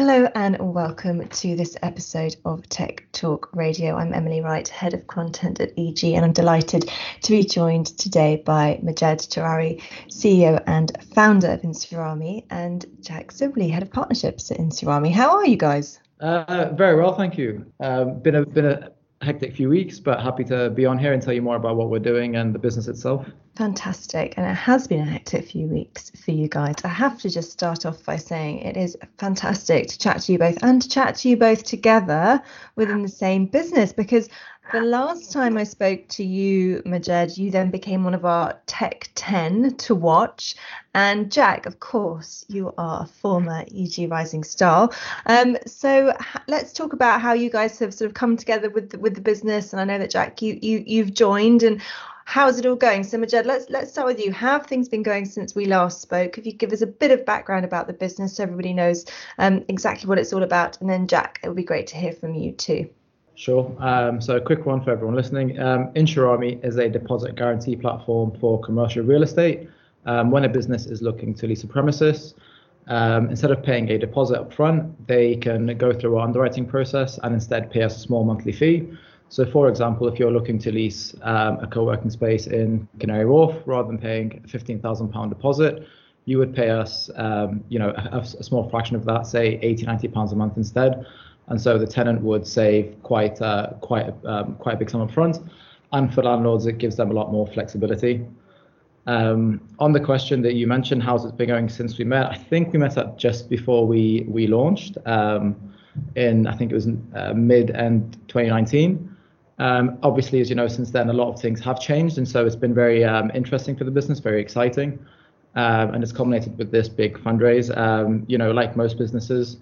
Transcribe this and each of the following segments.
Hello and welcome to this episode of Tech Talk Radio. I'm Emily Wright, Head of Content at EG, and I'm delighted to be joined today by Majed Chowdhury, CEO and founder of Insurami, and Jack Sibley, Head of Partnerships at Insurami. How are you guys? Uh, very well, thank you. Um, been a been a hectic few weeks, but happy to be on here and tell you more about what we're doing and the business itself. Fantastic. And it has been a hectic few weeks for you guys. I have to just start off by saying it is fantastic to chat to you both and to chat to you both together within the same business because the last time I spoke to you, Majed, you then became one of our Tech 10 to watch. And Jack, of course, you are a former EG Rising Star. Um, so let's talk about how you guys have sort of come together with the, with the business. And I know that Jack, you you you've joined, and how's it all going? So Majed, let's let's start with you. How have things been going since we last spoke? If you give us a bit of background about the business, so everybody knows um, exactly what it's all about, and then Jack, it would be great to hear from you too. Sure. Um, so a quick one for everyone listening. Um, Insurami is a deposit guarantee platform for commercial real estate. Um, when a business is looking to lease a premises, um, instead of paying a deposit up front, they can go through our underwriting process and instead pay us a small monthly fee. So, for example, if you're looking to lease um, a co-working space in Canary Wharf, rather than paying a £15,000 deposit, you would pay us, um, you know, a, a, small fraction of that, say £80, 90 pounds a month instead. And so the tenant would save quite, uh, quite, um, quite a big sum up front. And for landlords, it gives them a lot more flexibility. Um, on the question that you mentioned, how's it been going since we met? I think we met up just before we we launched um, in I think it was uh, mid end 2019. Um, obviously, as you know, since then, a lot of things have changed, and so it's been very um, interesting for the business, very exciting, um, and it's culminated with this big fundraise. Um, you know, like most businesses,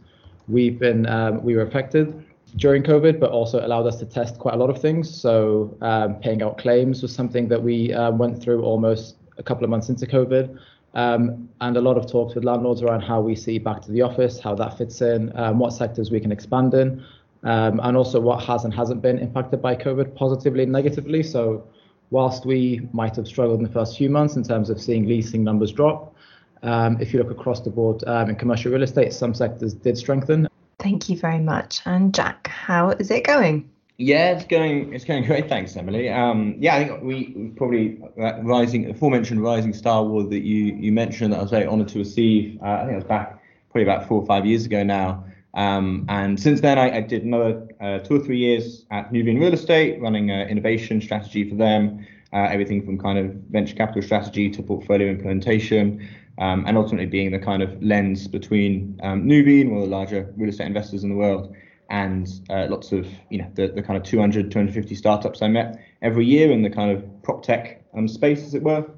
we've been um, we were affected during COVID, but also allowed us to test quite a lot of things. So, um, paying out claims was something that we uh, went through almost a couple of months into COVID. Um, and a lot of talks with landlords around how we see back to the office, how that fits in, um, what sectors we can expand in, um, and also what has and hasn't been impacted by COVID positively and negatively. So, whilst we might have struggled in the first few months in terms of seeing leasing numbers drop, um, if you look across the board um, in commercial real estate, some sectors did strengthen. Thank you very much. And Jack, how is it going? Yeah, it's going. It's going great. Thanks, Emily. Um, yeah, I think we probably that rising, aforementioned rising star award that you you mentioned that I was very honoured to receive. Uh, I think it was back probably about four or five years ago now. Um, and since then, I, I did another uh, two or three years at Nuveen Real Estate, running uh, innovation strategy for them, uh, everything from kind of venture capital strategy to portfolio implementation, um, and ultimately being the kind of lens between um, one of the larger real estate investors in the world, and uh, lots of you know the, the kind of 200 250 startups I met every year in the kind of prop tech um, space as it were.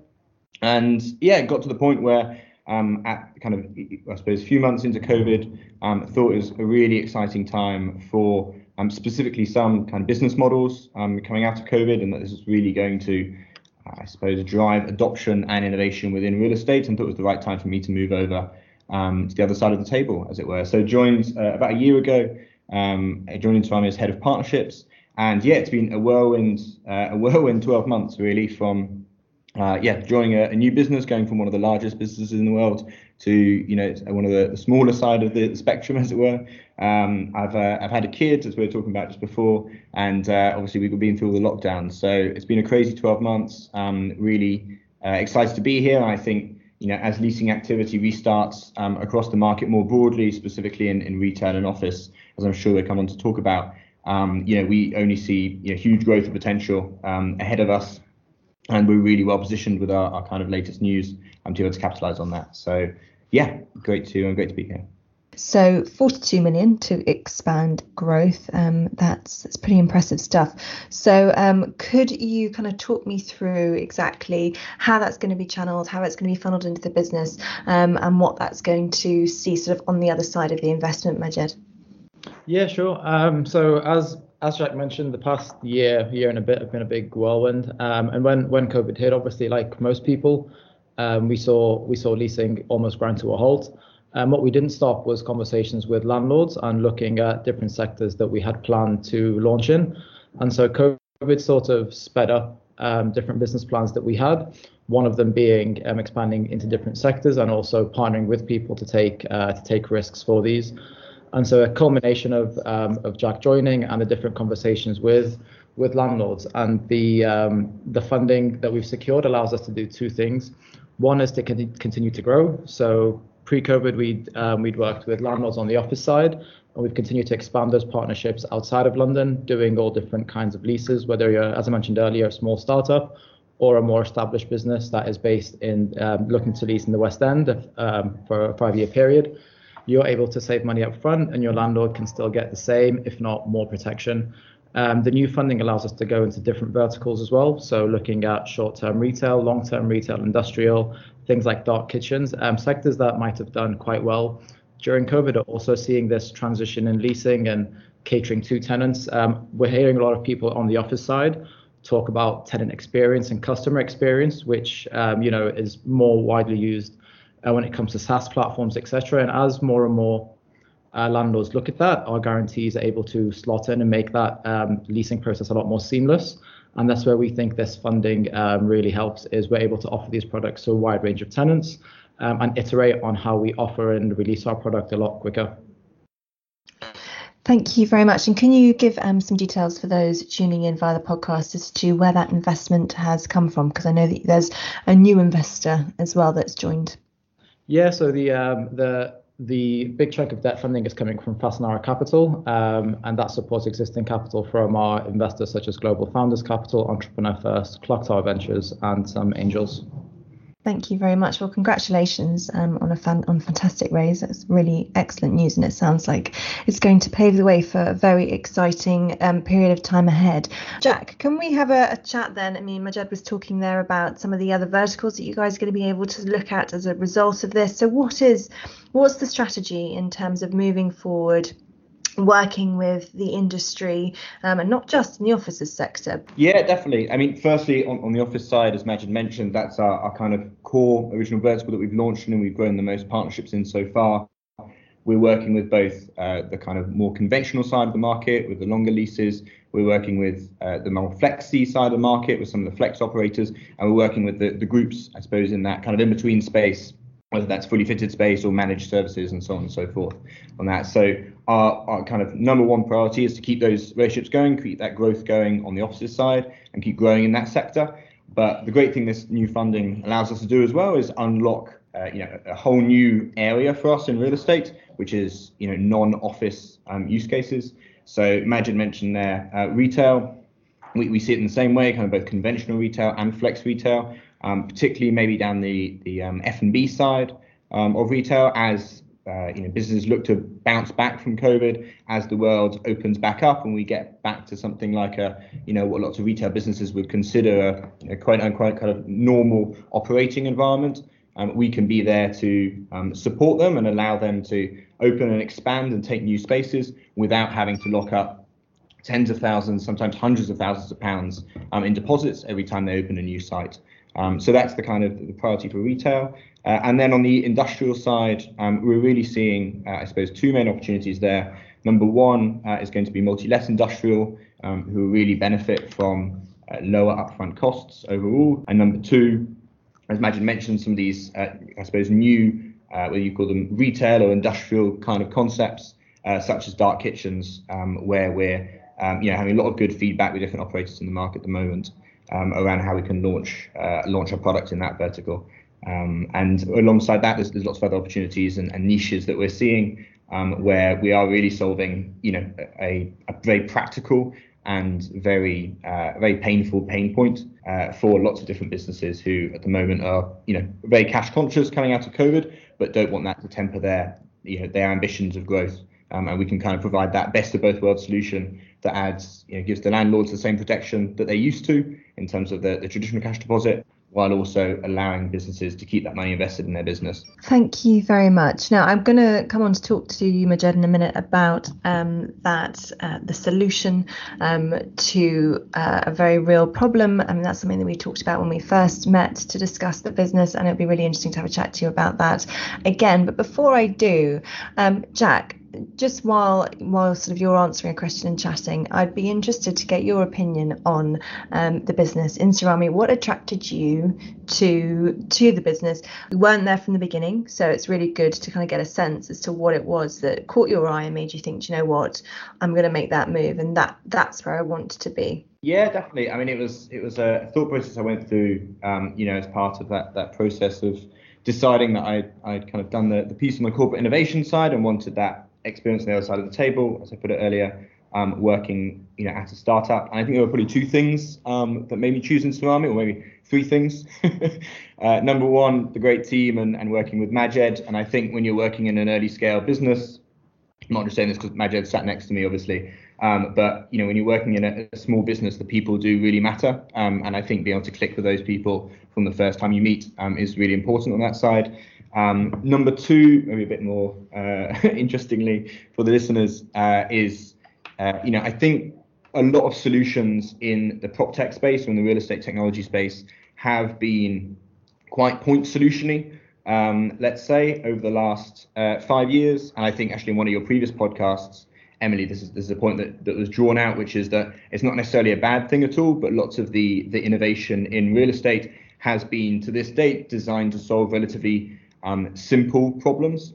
And yeah it got to the point where um, at kind of I suppose a few months into COVID um, thought it was a really exciting time for um, specifically some kind of business models um, coming out of COVID and that this is really going to I suppose drive adoption and innovation within real estate and thought it was the right time for me to move over um, to the other side of the table as it were so joined uh, about a year ago um, joining Insurami as head of partnerships. And yeah, it's been a whirlwind, uh, a whirlwind 12 months really from uh, yeah, joining a, a, new business, going from one of the largest businesses in the world to you know one of the, smaller side of the spectrum, as it were. Um, I've uh, I've had a kid, as we were talking about just before, and uh, obviously we've been through all the lockdowns, so it's been a crazy 12 months. Um, really uh, excited to be here, I think you know, as leasing activity restarts um, across the market more broadly, specifically in, in retail and office, as I'm sure we'll come on to talk about, um, you know, we only see you know, huge growth potential um, ahead of us, and we're really well positioned with our, our kind of latest news um, to be able to capitalize on that. So, yeah, great to and great to be here. So 42 million to expand growth. Um, that's that's pretty impressive stuff. So um, could you kind of talk me through exactly how that's going to be channeled, how it's going to be funneled into the business, um, and what that's going to see sort of on the other side of the investment, Majed? Yeah, sure. Um, so as as Jack mentioned, the past year, year and a bit have been a big whirlwind. Um, and when when COVID hit, obviously, like most people, um, we saw we saw leasing almost grind to a halt. Um, what we didn't stop was conversations with landlords and looking at different sectors that we had planned to launch in. And so COVID sort of sped up um, different business plans that we had. One of them being um, expanding into different sectors and also partnering with people to take uh, to take risks for these. And so a culmination of um, of Jack joining and the different conversations with with landlords and the um, the funding that we've secured allows us to do two things. One is to con- continue to grow. So pre-COVID, we'd um, we'd worked with landlords on the office side, and we've continued to expand those partnerships outside of London, doing all different kinds of leases. Whether you're, as I mentioned earlier, a small startup or a more established business that is based in um, looking to lease in the West End um, for a five-year period, you're able to save money up front, and your landlord can still get the same, if not more protection. Um, the new funding allows us to go into different verticals as well. So looking at short-term retail, long-term retail, industrial, things like dark kitchens, um, sectors that might have done quite well during COVID are also seeing this transition in leasing and catering to tenants. Um, we're hearing a lot of people on the office side talk about tenant experience and customer experience, which um, you know is more widely used uh, when it comes to SaaS platforms, etc. And as more and more uh, landlords look at that, our guarantees are able to slot in and make that um, leasing process a lot more seamless. And that's where we think this funding um, really helps. Is we're able to offer these products to a wide range of tenants um, and iterate on how we offer and release our product a lot quicker. Thank you very much. And can you give um, some details for those tuning in via the podcast as to where that investment has come from? Because I know that there's a new investor as well that's joined. Yeah, so the um, the the big chunk of debt funding is coming from Fasanara Capital, um, and that supports existing capital from our investors such as Global Founders Capital, Entrepreneur First, Clocktower Ventures, and some angels. Thank you very much. Well, congratulations um, on a fan, on fantastic raise. That's really excellent news, and it sounds like it's going to pave the way for a very exciting um, period of time ahead. Jack, can we have a, a, chat then? I mean, Majed was talking there about some of the other verticals that you guys are going to be able to look at as a result of this. So, what is what's the strategy in terms of moving forward? Working with the industry um, and not just in the offices sector? Yeah, definitely. I mean, firstly, on, on the office side, as Majed mentioned, that's our, our kind of core original vertical that we've launched and we've grown the most partnerships in so far. We're working with both uh, the kind of more conventional side of the market with the longer leases. We're working with uh, the more flexi side of the market with some of the flex operators, and we're working with the, the groups, I suppose, in that kind of in between space whether that's fully fitted space or managed services and so on and so forth on that. So our, our kind of number one priority is to keep those relationships going, keep that growth going on the offices side and keep growing in that sector. But the great thing this new funding allows us to do as well is unlock uh, you know a whole new area for us in real estate, which is you know non-office um, use cases. So Majed mentioned there uh, retail. We, we see it in the same way, kind of both conventional retail and flex retail um, particularly maybe down the the um, F&B side um, of retail as uh, you know businesses look to bounce back from COVID as the world opens back up and we get back to something like a you know what lots of retail businesses would consider a, know, quite unquote kind of normal operating environment. Um, we can be there to um, support them and allow them to open and expand and take new spaces without having to lock up tens of thousands, sometimes hundreds of thousands of pounds um, in deposits every time they open a new site. Um, so that's the kind of the priority for retail. Uh, and then on the industrial side, um, we're really seeing, uh, I suppose, two main opportunities there. Number one uh, is going to be multi-let industrial, um, who really benefit from uh, lower upfront costs overall. And number two, as Majed mentioned, some of these, uh, I suppose, new, uh, whether you call them retail or industrial kind of concepts, such as dark kitchens, um, where we're um, you know, having a lot of good feedback with different operators in the market at the moment um, around how we can launch uh, launch our products in that vertical. Um, and alongside that, there's, there's lots of other opportunities and, and niches that we're seeing um, where we are really solving, you know, a, a very practical and very uh, very painful pain point uh, for lots of different businesses who at the moment are, you know, very cash conscious coming out of COVID, but don't want that to temper their you know their ambitions of growth. Um, and we can kind of provide that best of both worlds solution that adds, you know, gives the landlords the same protection that they used to in terms of the, the traditional cash deposit, while also allowing businesses to keep that money invested in their business. Thank you very much. Now, I'm going to come on to talk to you, Majed, in a minute about um, that, uh, the solution um, to uh, a very real problem. I mean, that's something that we talked about when we first met to discuss the business, and it'd be really interesting to have a chat to you about that again. But before I do, um, Jack, just while while sort of you're answering a question and chatting, I'd be interested to get your opinion on um, the business Insurami. What attracted you to to the business? We weren't there from the beginning, so it's really good to kind of get a sense as to what it was that caught your eye and made you think, you know what, I'm going to make that move, and that that's where I want to be. Yeah, definitely. I mean, it was it was a thought process I went through, um, you know, as part of that that process of deciding that I I'd kind of done the, the piece on the corporate innovation side and wanted that experience on the other side of the table, as I put it earlier, um, working you know at a startup. And I think there were probably two things um, that made me choose Insurami, or maybe three things. uh, number one, the great team and, and working with Majed. And I think when you're working in an early scale business, I'm not just saying this because Majed sat next to me, obviously. Um, but you know, when you're working in a, a, small business, the people do really matter, um, and I think being able to click with those people from the first time you meet um, is really important on that side. Um, number two, maybe a bit more uh, interestingly for the listeners, uh, is uh, you know I think a lot of solutions in the prop tech space or in the real estate technology space have been quite point solutiony. Um, let's say over the last uh, five years, and I think actually in one of your previous podcasts, Emily, this is this is a point that, that was drawn out, which is that it's not necessarily a bad thing at all, but lots of the the innovation in real estate has been to this date designed to solve relatively um, simple problems.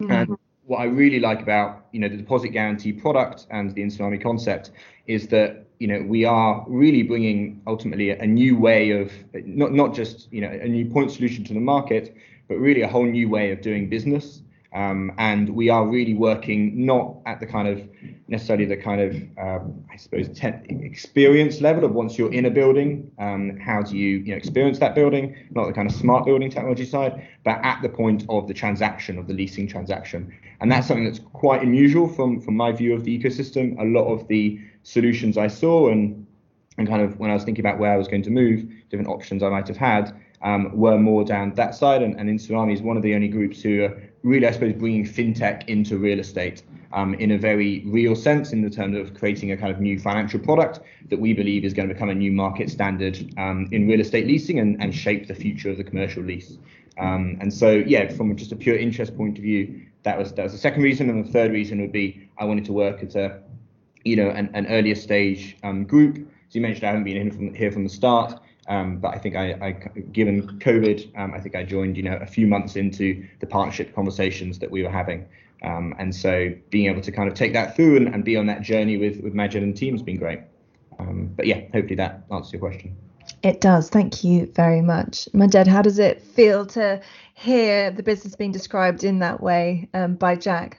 Mm-hmm. And what I really like about you know the deposit guarantee product and the Insurami concept is that you know we are really bringing ultimately a, a new way of not not just you know a new point solution to the market, but really a whole new way of doing business. Um, and we are really working not at the kind of necessarily the kind of um, I suppose experience level of once you're in a building, um, how do you you know experience that building, not the kind of smart building technology side, but at the point of the transaction of the leasing transaction, and that's something that's quite unusual from from my view of the ecosystem. A lot of the solutions I saw and and kind of when I was thinking about where I was going to move, different options I might have had um, were more down that side. And, and Insurami is one of the only groups who are really, I suppose, bringing fintech into real estate um, in a very real sense, in the terms of creating a kind of new financial product that we believe is going to become a new market standard um, in real estate leasing and, and shape the future of the commercial lease. Um, and so, yeah, from just a pure interest point of view, that was that was the second reason, and the third reason would be I wanted to work at a, you know, an, an earlier stage um, group. As you mentioned, I haven't been from, here from the start. Um, but I think I, I given COVID, um, I think I joined, you know, a few months into the partnership conversations that we were having. Um, and so being able to kind of take that through and, and be on that journey with, with Majed and team has been great. Um, but yeah, hopefully that answers your question. It does. Thank you very much. Majed, how does it feel to hear the business being described in that way um, by Jack?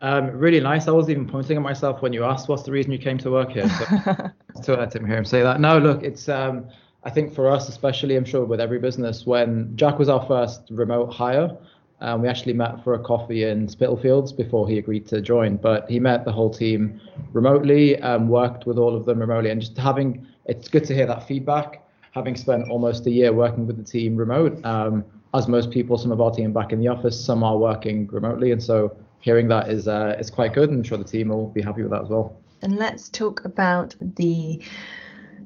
Um, really nice. I was even pointing at myself when you asked what's the reason you came to work here. So to let him hear him say that. No, look, it's um, I think for us, especially, I'm sure with every business, when Jack was our first remote hire, um, we actually met for a coffee in Spitalfields before he agreed to join. But he met the whole team remotely, um, worked with all of them remotely, and just having it's good to hear that feedback. Having spent almost a year working with the team remote, um, as most people, some of our team back in the office, some are working remotely, and so hearing that is uh, is quite good. And I'm sure the team will be happy with that as well. And let's talk about the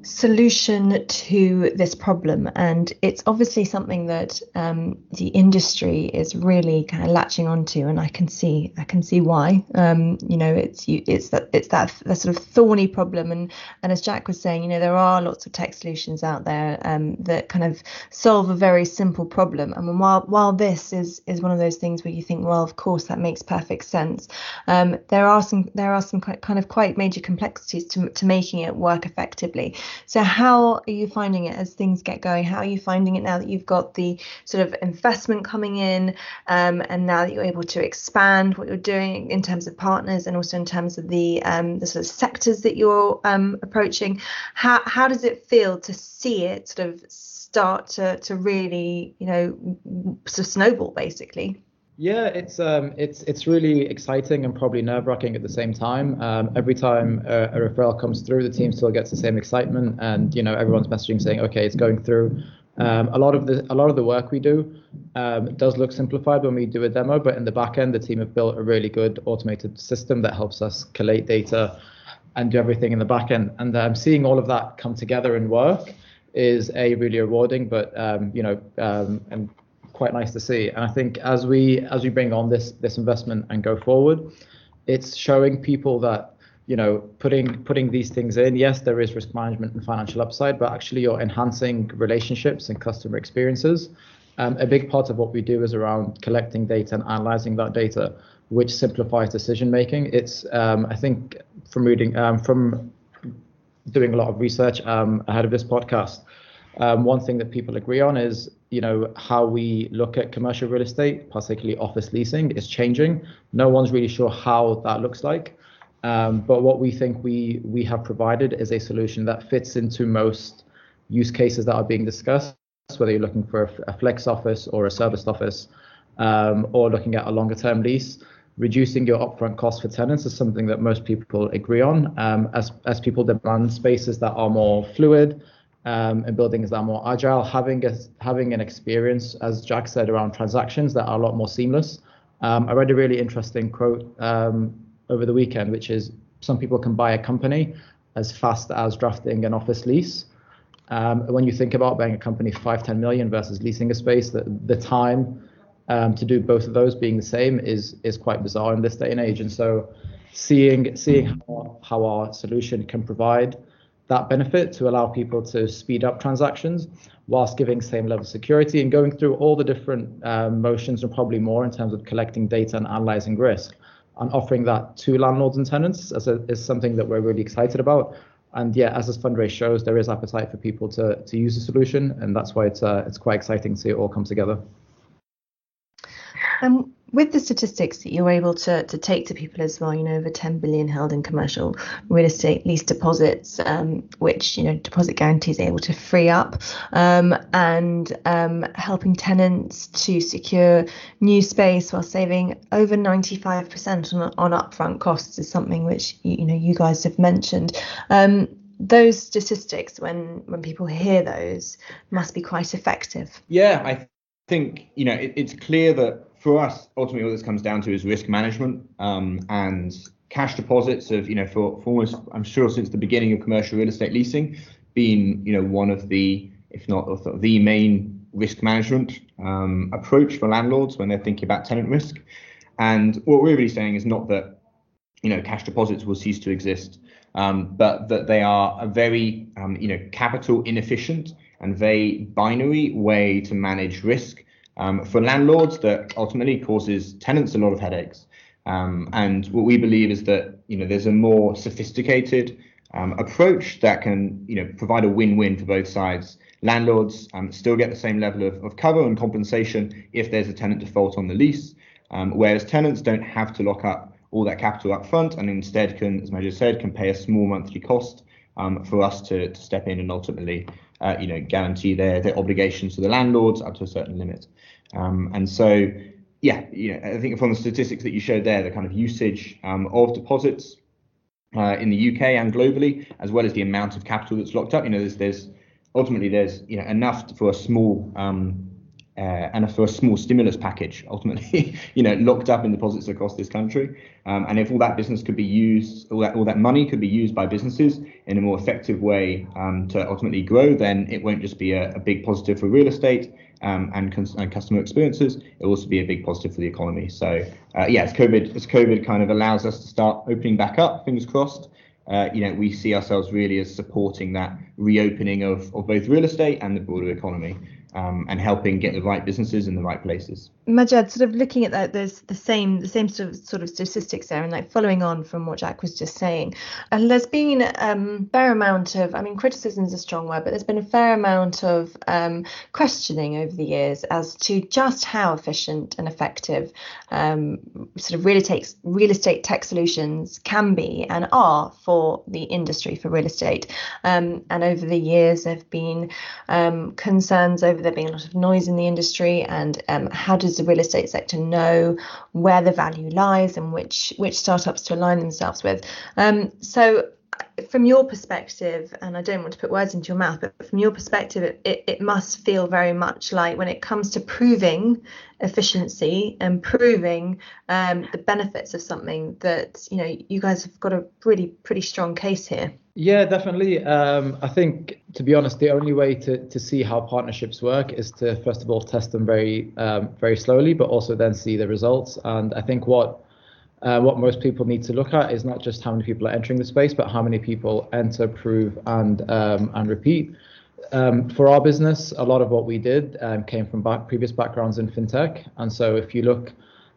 solution to this problem. And it's obviously something that um, the industry is really kind of latching onto and I can see I can see why. Um, you know it's you it's that it's that, that sort of thorny problem. And and as Jack was saying you know there are lots of tech solutions out there um, that kind of solve a very simple problem. And while while this is is one of those things where you think well of course that makes perfect sense um, there are some there are some kind of quite major complexities to, to making it work effectively so how are you finding it as things get going? How are you finding it now that you've got the sort of investment coming in, um, and now that you're able to expand what you're doing in terms of partners and also in terms of the um, the sort of sectors that you're um, approaching? How how does it feel to see it sort of start to to really you know sort of snowball basically? Yeah, it's um, it's it's really exciting and probably nerve-wracking at the same time. Um, every time a, a, referral comes through, the team still gets the same excitement, and you know everyone's messaging saying, "Okay, it's going through." Um, a lot of the a lot of the work we do um, does look simplified when we do a demo, but in the back end, the team have built a really good automated system that helps us collate data and do everything in the back end. And um, seeing all of that come together and work is a really rewarding, but um, you know, um, and quite nice to see. And I think as we as we bring on this this investment and go forward, it's showing people that you know putting putting these things in. Yes, there is risk management and financial upside, but actually you're enhancing relationships and customer experiences. Um, a big part of what we do is around collecting data and analyzing that data, which simplifies decision making. It's um, I think from reading um, from doing a lot of research um, ahead of this podcast. Um, one thing that people agree on is, you know, how we look at commercial real estate, particularly office leasing, is changing. No one's really sure how that looks like, um, but what we think we we have provided is a solution that fits into most use cases that are being discussed. Whether you're looking for a, a flex office or a serviced office, um, or looking at a longer term lease, reducing your upfront cost for tenants is something that most people agree on. Um, as as people demand spaces that are more fluid um, and buildings that are more agile, having a, having an experience, as Jack said, around transactions that are a lot more seamless. Um, I read a really interesting quote um, over the weekend, which is some people can buy a company as fast as drafting an office lease. Um, when you think about buying a company five, 10 million versus leasing a space, the, the time um, to do both of those being the same is is quite bizarre in this day and age. And so seeing seeing how, how our solution can provide that benefit to allow people to speed up transactions whilst giving same level security and going through all the different um, motions and probably more in terms of collecting data and analyzing risk and offering that to landlords and tenants as a, is something that we're really excited about. And yeah, as this fundraise shows, there is appetite for people to to use the solution, and that's why it's uh, it's quite exciting to see it all come together. Um, with the statistics that you're able to, to take to people as well, you know, over 10 billion held in commercial real estate lease deposits, um, which, you know, deposit guarantee is able to free up, um, and um, helping tenants to secure new space while saving over 95% on, on upfront costs is something which, you, you know, you guys have mentioned. Um, those statistics, when when people hear those, must be quite effective. Yeah, I think, you know, it, it's clear that for us, ultimately, what this comes down to is risk management um, and cash deposits have, you know, for, for almost, I'm sure, since the beginning of commercial real estate leasing, been, you know, one of the, if not the main risk management um, approach for landlords when they're thinking about tenant risk. And what we're really saying is not that, you know, cash deposits will cease to exist, um, but that they are a very, um, you know, capital inefficient and very binary way to manage risk um, for landlords that ultimately causes tenants a lot of headaches. Um, and what we believe is that you know there's a more sophisticated um, approach that can you know provide a win-win for both sides. Landlords um, still get the same level of, of cover and compensation if there's a tenant default on the lease, um, whereas tenants don't have to lock up all that capital up front and instead can, as Majed said, can pay a small monthly cost um, for us to, to step in and ultimately uh, you know guarantee their, their obligations to the landlords up to a certain limit. Um, and so, yeah, know, I think from the statistics that you showed there, the kind of usage um, of deposits uh, in the UK and globally, as well as the amount of capital that's locked up, you know, there's, there's ultimately there's you know enough for a small um, uh, and for a small stimulus package ultimately you know locked up in deposits across this country um, and if all that business could be used all that all that money could be used by businesses in a more effective way um, to ultimately grow then it won't just be a, a big positive for real estate um, and, cons- and, customer experiences, it will also be a big positive for the economy. So uh, yeah, as COVID as COVID kind of allows us to start opening back up, fingers crossed. Uh, you know, we see ourselves really as supporting that reopening of, of both real estate and the broader economy um, and helping get the right businesses in the right places. Majed, sort of looking at that, there's the same the same sort of sort of statistics there, and like following on from what Jack was just saying, and there's been um, a fair amount of, I mean, criticism is a strong word, but there's been a fair amount of um, questioning over the years as to just how efficient and effective um, sort of real estate real estate tech solutions can be and are for the industry for real estate. Um, and over the years, there've been um, concerns over there being a lot of noise in the industry, and how does the real estate sector know where the value lies and which which startups to align themselves with. Um, so from your perspective, and I don't want to put words into your mouth, but from your perspective, it, it must feel very much like when it comes to proving efficiency and proving um, the benefits of something that you know you guys have got a really pretty strong case here. Yeah, definitely. Um, I think to be honest, the only way to, to see how partnerships work is to first of all test them very um, very slowly, but also then see the results. And I think what uh, what most people need to look at is not just how many people are entering the space, but how many people enter, prove, and um, and repeat. Um, for our business, a lot of what we did um, came from back, previous backgrounds in fintech, and so if you look,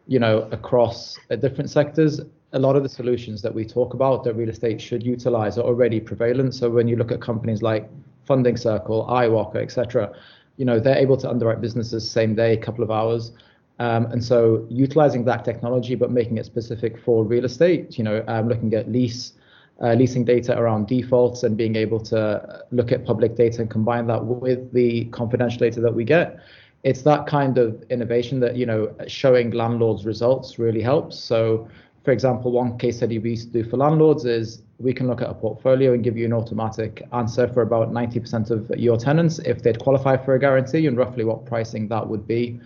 you know, across uh, different sectors, a lot of the solutions that we talk about that real estate should utilize are already prevalent. So when you look at companies like Funding Circle, iwoca, etc., you know, they're able to underwrite businesses same day, a couple of hours. Um, and so utilizing that technology, but making it specific for real estate, you know, um, looking at lease, uh, leasing data around defaults and being able to look at public data and combine that with the confidential data that we get. It's that kind of innovation that, you know, showing landlords results really helps. So, for example, one case study we used to do for landlords is we can look at a portfolio and give you an automatic answer for about 90% of your tenants. If they'd qualify for a guarantee and roughly what pricing that would be.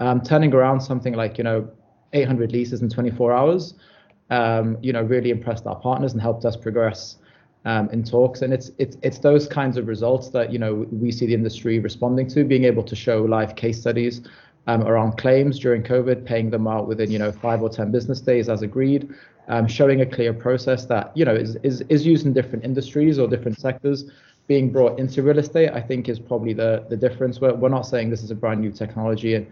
Um, turning around something like you know 800 leases in 24 hours um, you know really impressed our partners and helped us progress um, in talks. And it's it's it's those kinds of results that you know we see the industry responding to being able to show live case studies um, around claims during covid paying them out within you know five or ten business days as agreed um, showing a clear process that you know is, is is used in different industries or different sectors. Being brought into real estate i think is probably the the difference. We're, we're not saying this is a brand new technology. And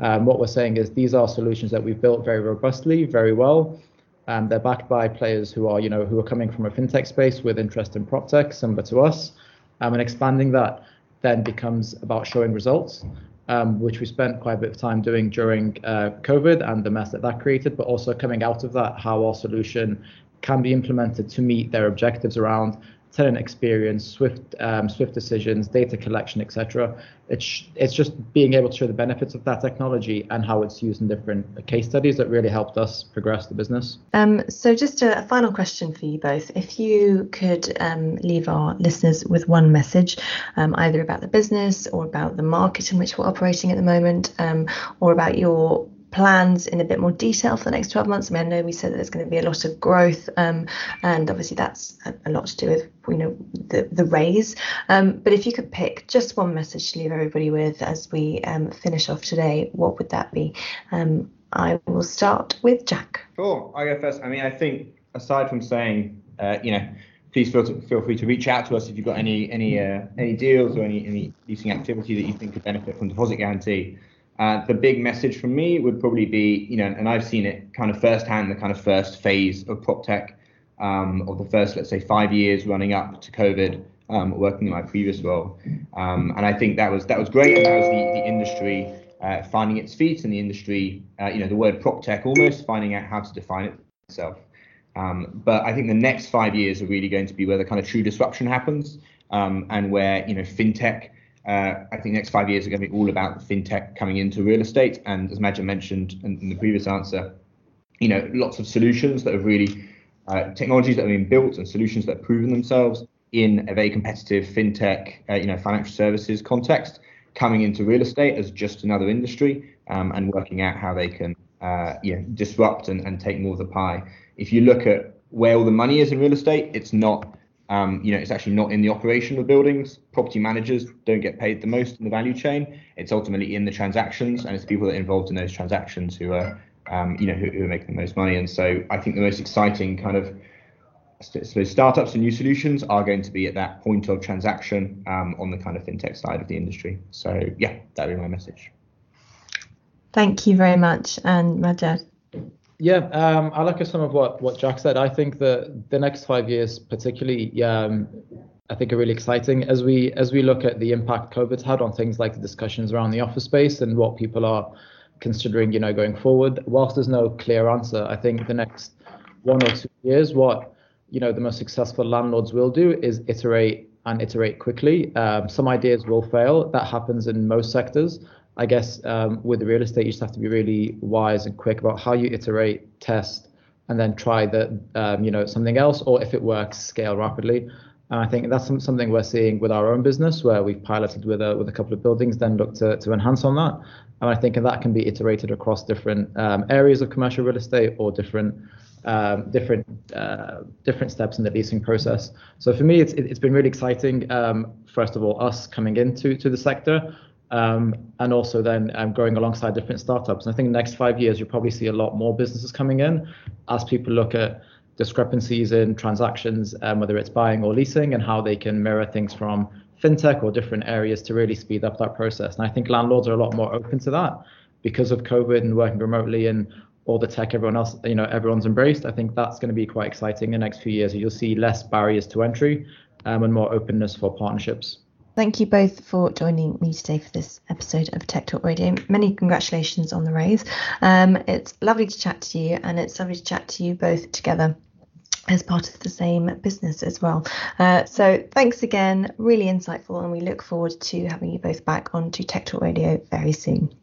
um, what we're saying is these are solutions that we've built very robustly, very well. Um, they're backed by players who are, you know, who are coming from a fintech space with interest in prop tech, similar to us, um, and expanding that then becomes about showing results, um, which we spent quite a bit of time doing during uh, COVID and the mess that that created, but also coming out of that, how our solution can be implemented to meet their objectives around tenant experience, swift um, swift decisions, data collection, etc. It's it's just being able to show the benefits of that technology and how it's used in different case studies that really helped us progress the business. Um, so just a, final question for you both: If you could um, leave our listeners with one message, um, either about the business or about the market in which we're operating at the moment, um, or about your plans in a bit more detail for the next 12 months? I mean, I know we said that there's going to be a lot of growth, um, and obviously that's a, lot to do with you know the the raise. Um, but if you could pick just one message to leave everybody with as we um, finish off today, what would that be? Um, I will start with Jack. Sure, I go first. I mean, I think aside from saying, uh, you know, please feel to, feel free to reach out to us if you've got any any uh, any deals or any any leasing activity that you think could benefit from deposit guarantee. Uh, the big message from me would probably be, you know, and I've seen it kind of firsthand, the kind of first phase of prop tech um, the first, let's say, five years running up to COVID, um, working in my previous role, um, and I think that was that was great, and that was the, the industry uh, finding its feet, and the industry, uh, you know, the word prop tech almost finding out how to define it itself. Um, but I think the next five years are really going to be where the kind of true disruption happens, um, and where you know fintech uh, I think the next five years are going to be all about fintech coming into real estate. And as Majed mentioned in, in the previous answer, you know, lots of solutions that have really uh, technologies that have been built and solutions that have proven themselves in a very competitive fintech, uh, you know, financial services context, coming into real estate as just another industry um, and working out how they can, uh, you know, disrupt and, and take more of the pie. If you look at where all the money is in real estate, it's not um, you know, it's actually not in the operation of buildings. Property managers don't get paid the most in the value chain. It's ultimately in the transactions, and it's people that are involved in those transactions who are, um, you know, who, who, are making the most money. And so I think the most exciting kind of so startups and new solutions are going to be at that point of transaction um, on the kind of fintech side of the industry. So yeah, that'd be my message. Thank you very much, and Majed. Yeah, um, I like some of what what Jack said. I think that the next five years, particularly, um, I think are really exciting as we as we look at the impact COVID's had on things like the discussions around the office space and what people are considering, you know, going forward. Whilst there's no clear answer, I think the next one or two years, what you know the most successful landlords will do is iterate and iterate quickly. Um, some ideas will fail. That happens in most sectors. I guess um, with real estate, you just have to be really wise and quick about how you iterate, test, and then try the um, you know something else, or if it works, scale rapidly. And I think that's some, something we're seeing with our own business, where we've piloted with a with a couple of buildings, then look to to enhance on that. And I think that can be iterated across different um, areas of commercial real estate or different um, different uh, different steps in the leasing process. So for me, it's it's been really exciting. Um, first of all, us coming into to the sector, um, and also then um, growing alongside different startups. And I think in the next five years, you'll probably see a lot more businesses coming in as people look at discrepancies in transactions, um, whether it's buying or leasing, and how they can mirror things from fintech or different areas to really speed up that process. And I think landlords are a lot more open to that because of COVID and working remotely and all the tech everyone else, you know, everyone's embraced. I think that's going to be quite exciting in the next few years. You'll see less barriers to entry um, and more openness for partnerships. Thank you both for joining me today for this episode of Tech Talk Radio. Many congratulations on the raise. Um, it's lovely to chat to you, and it's lovely to chat to you both together as part of the same business as well. Uh, so thanks again, really insightful, and we look forward to having you both back on to Tech Talk Radio very soon.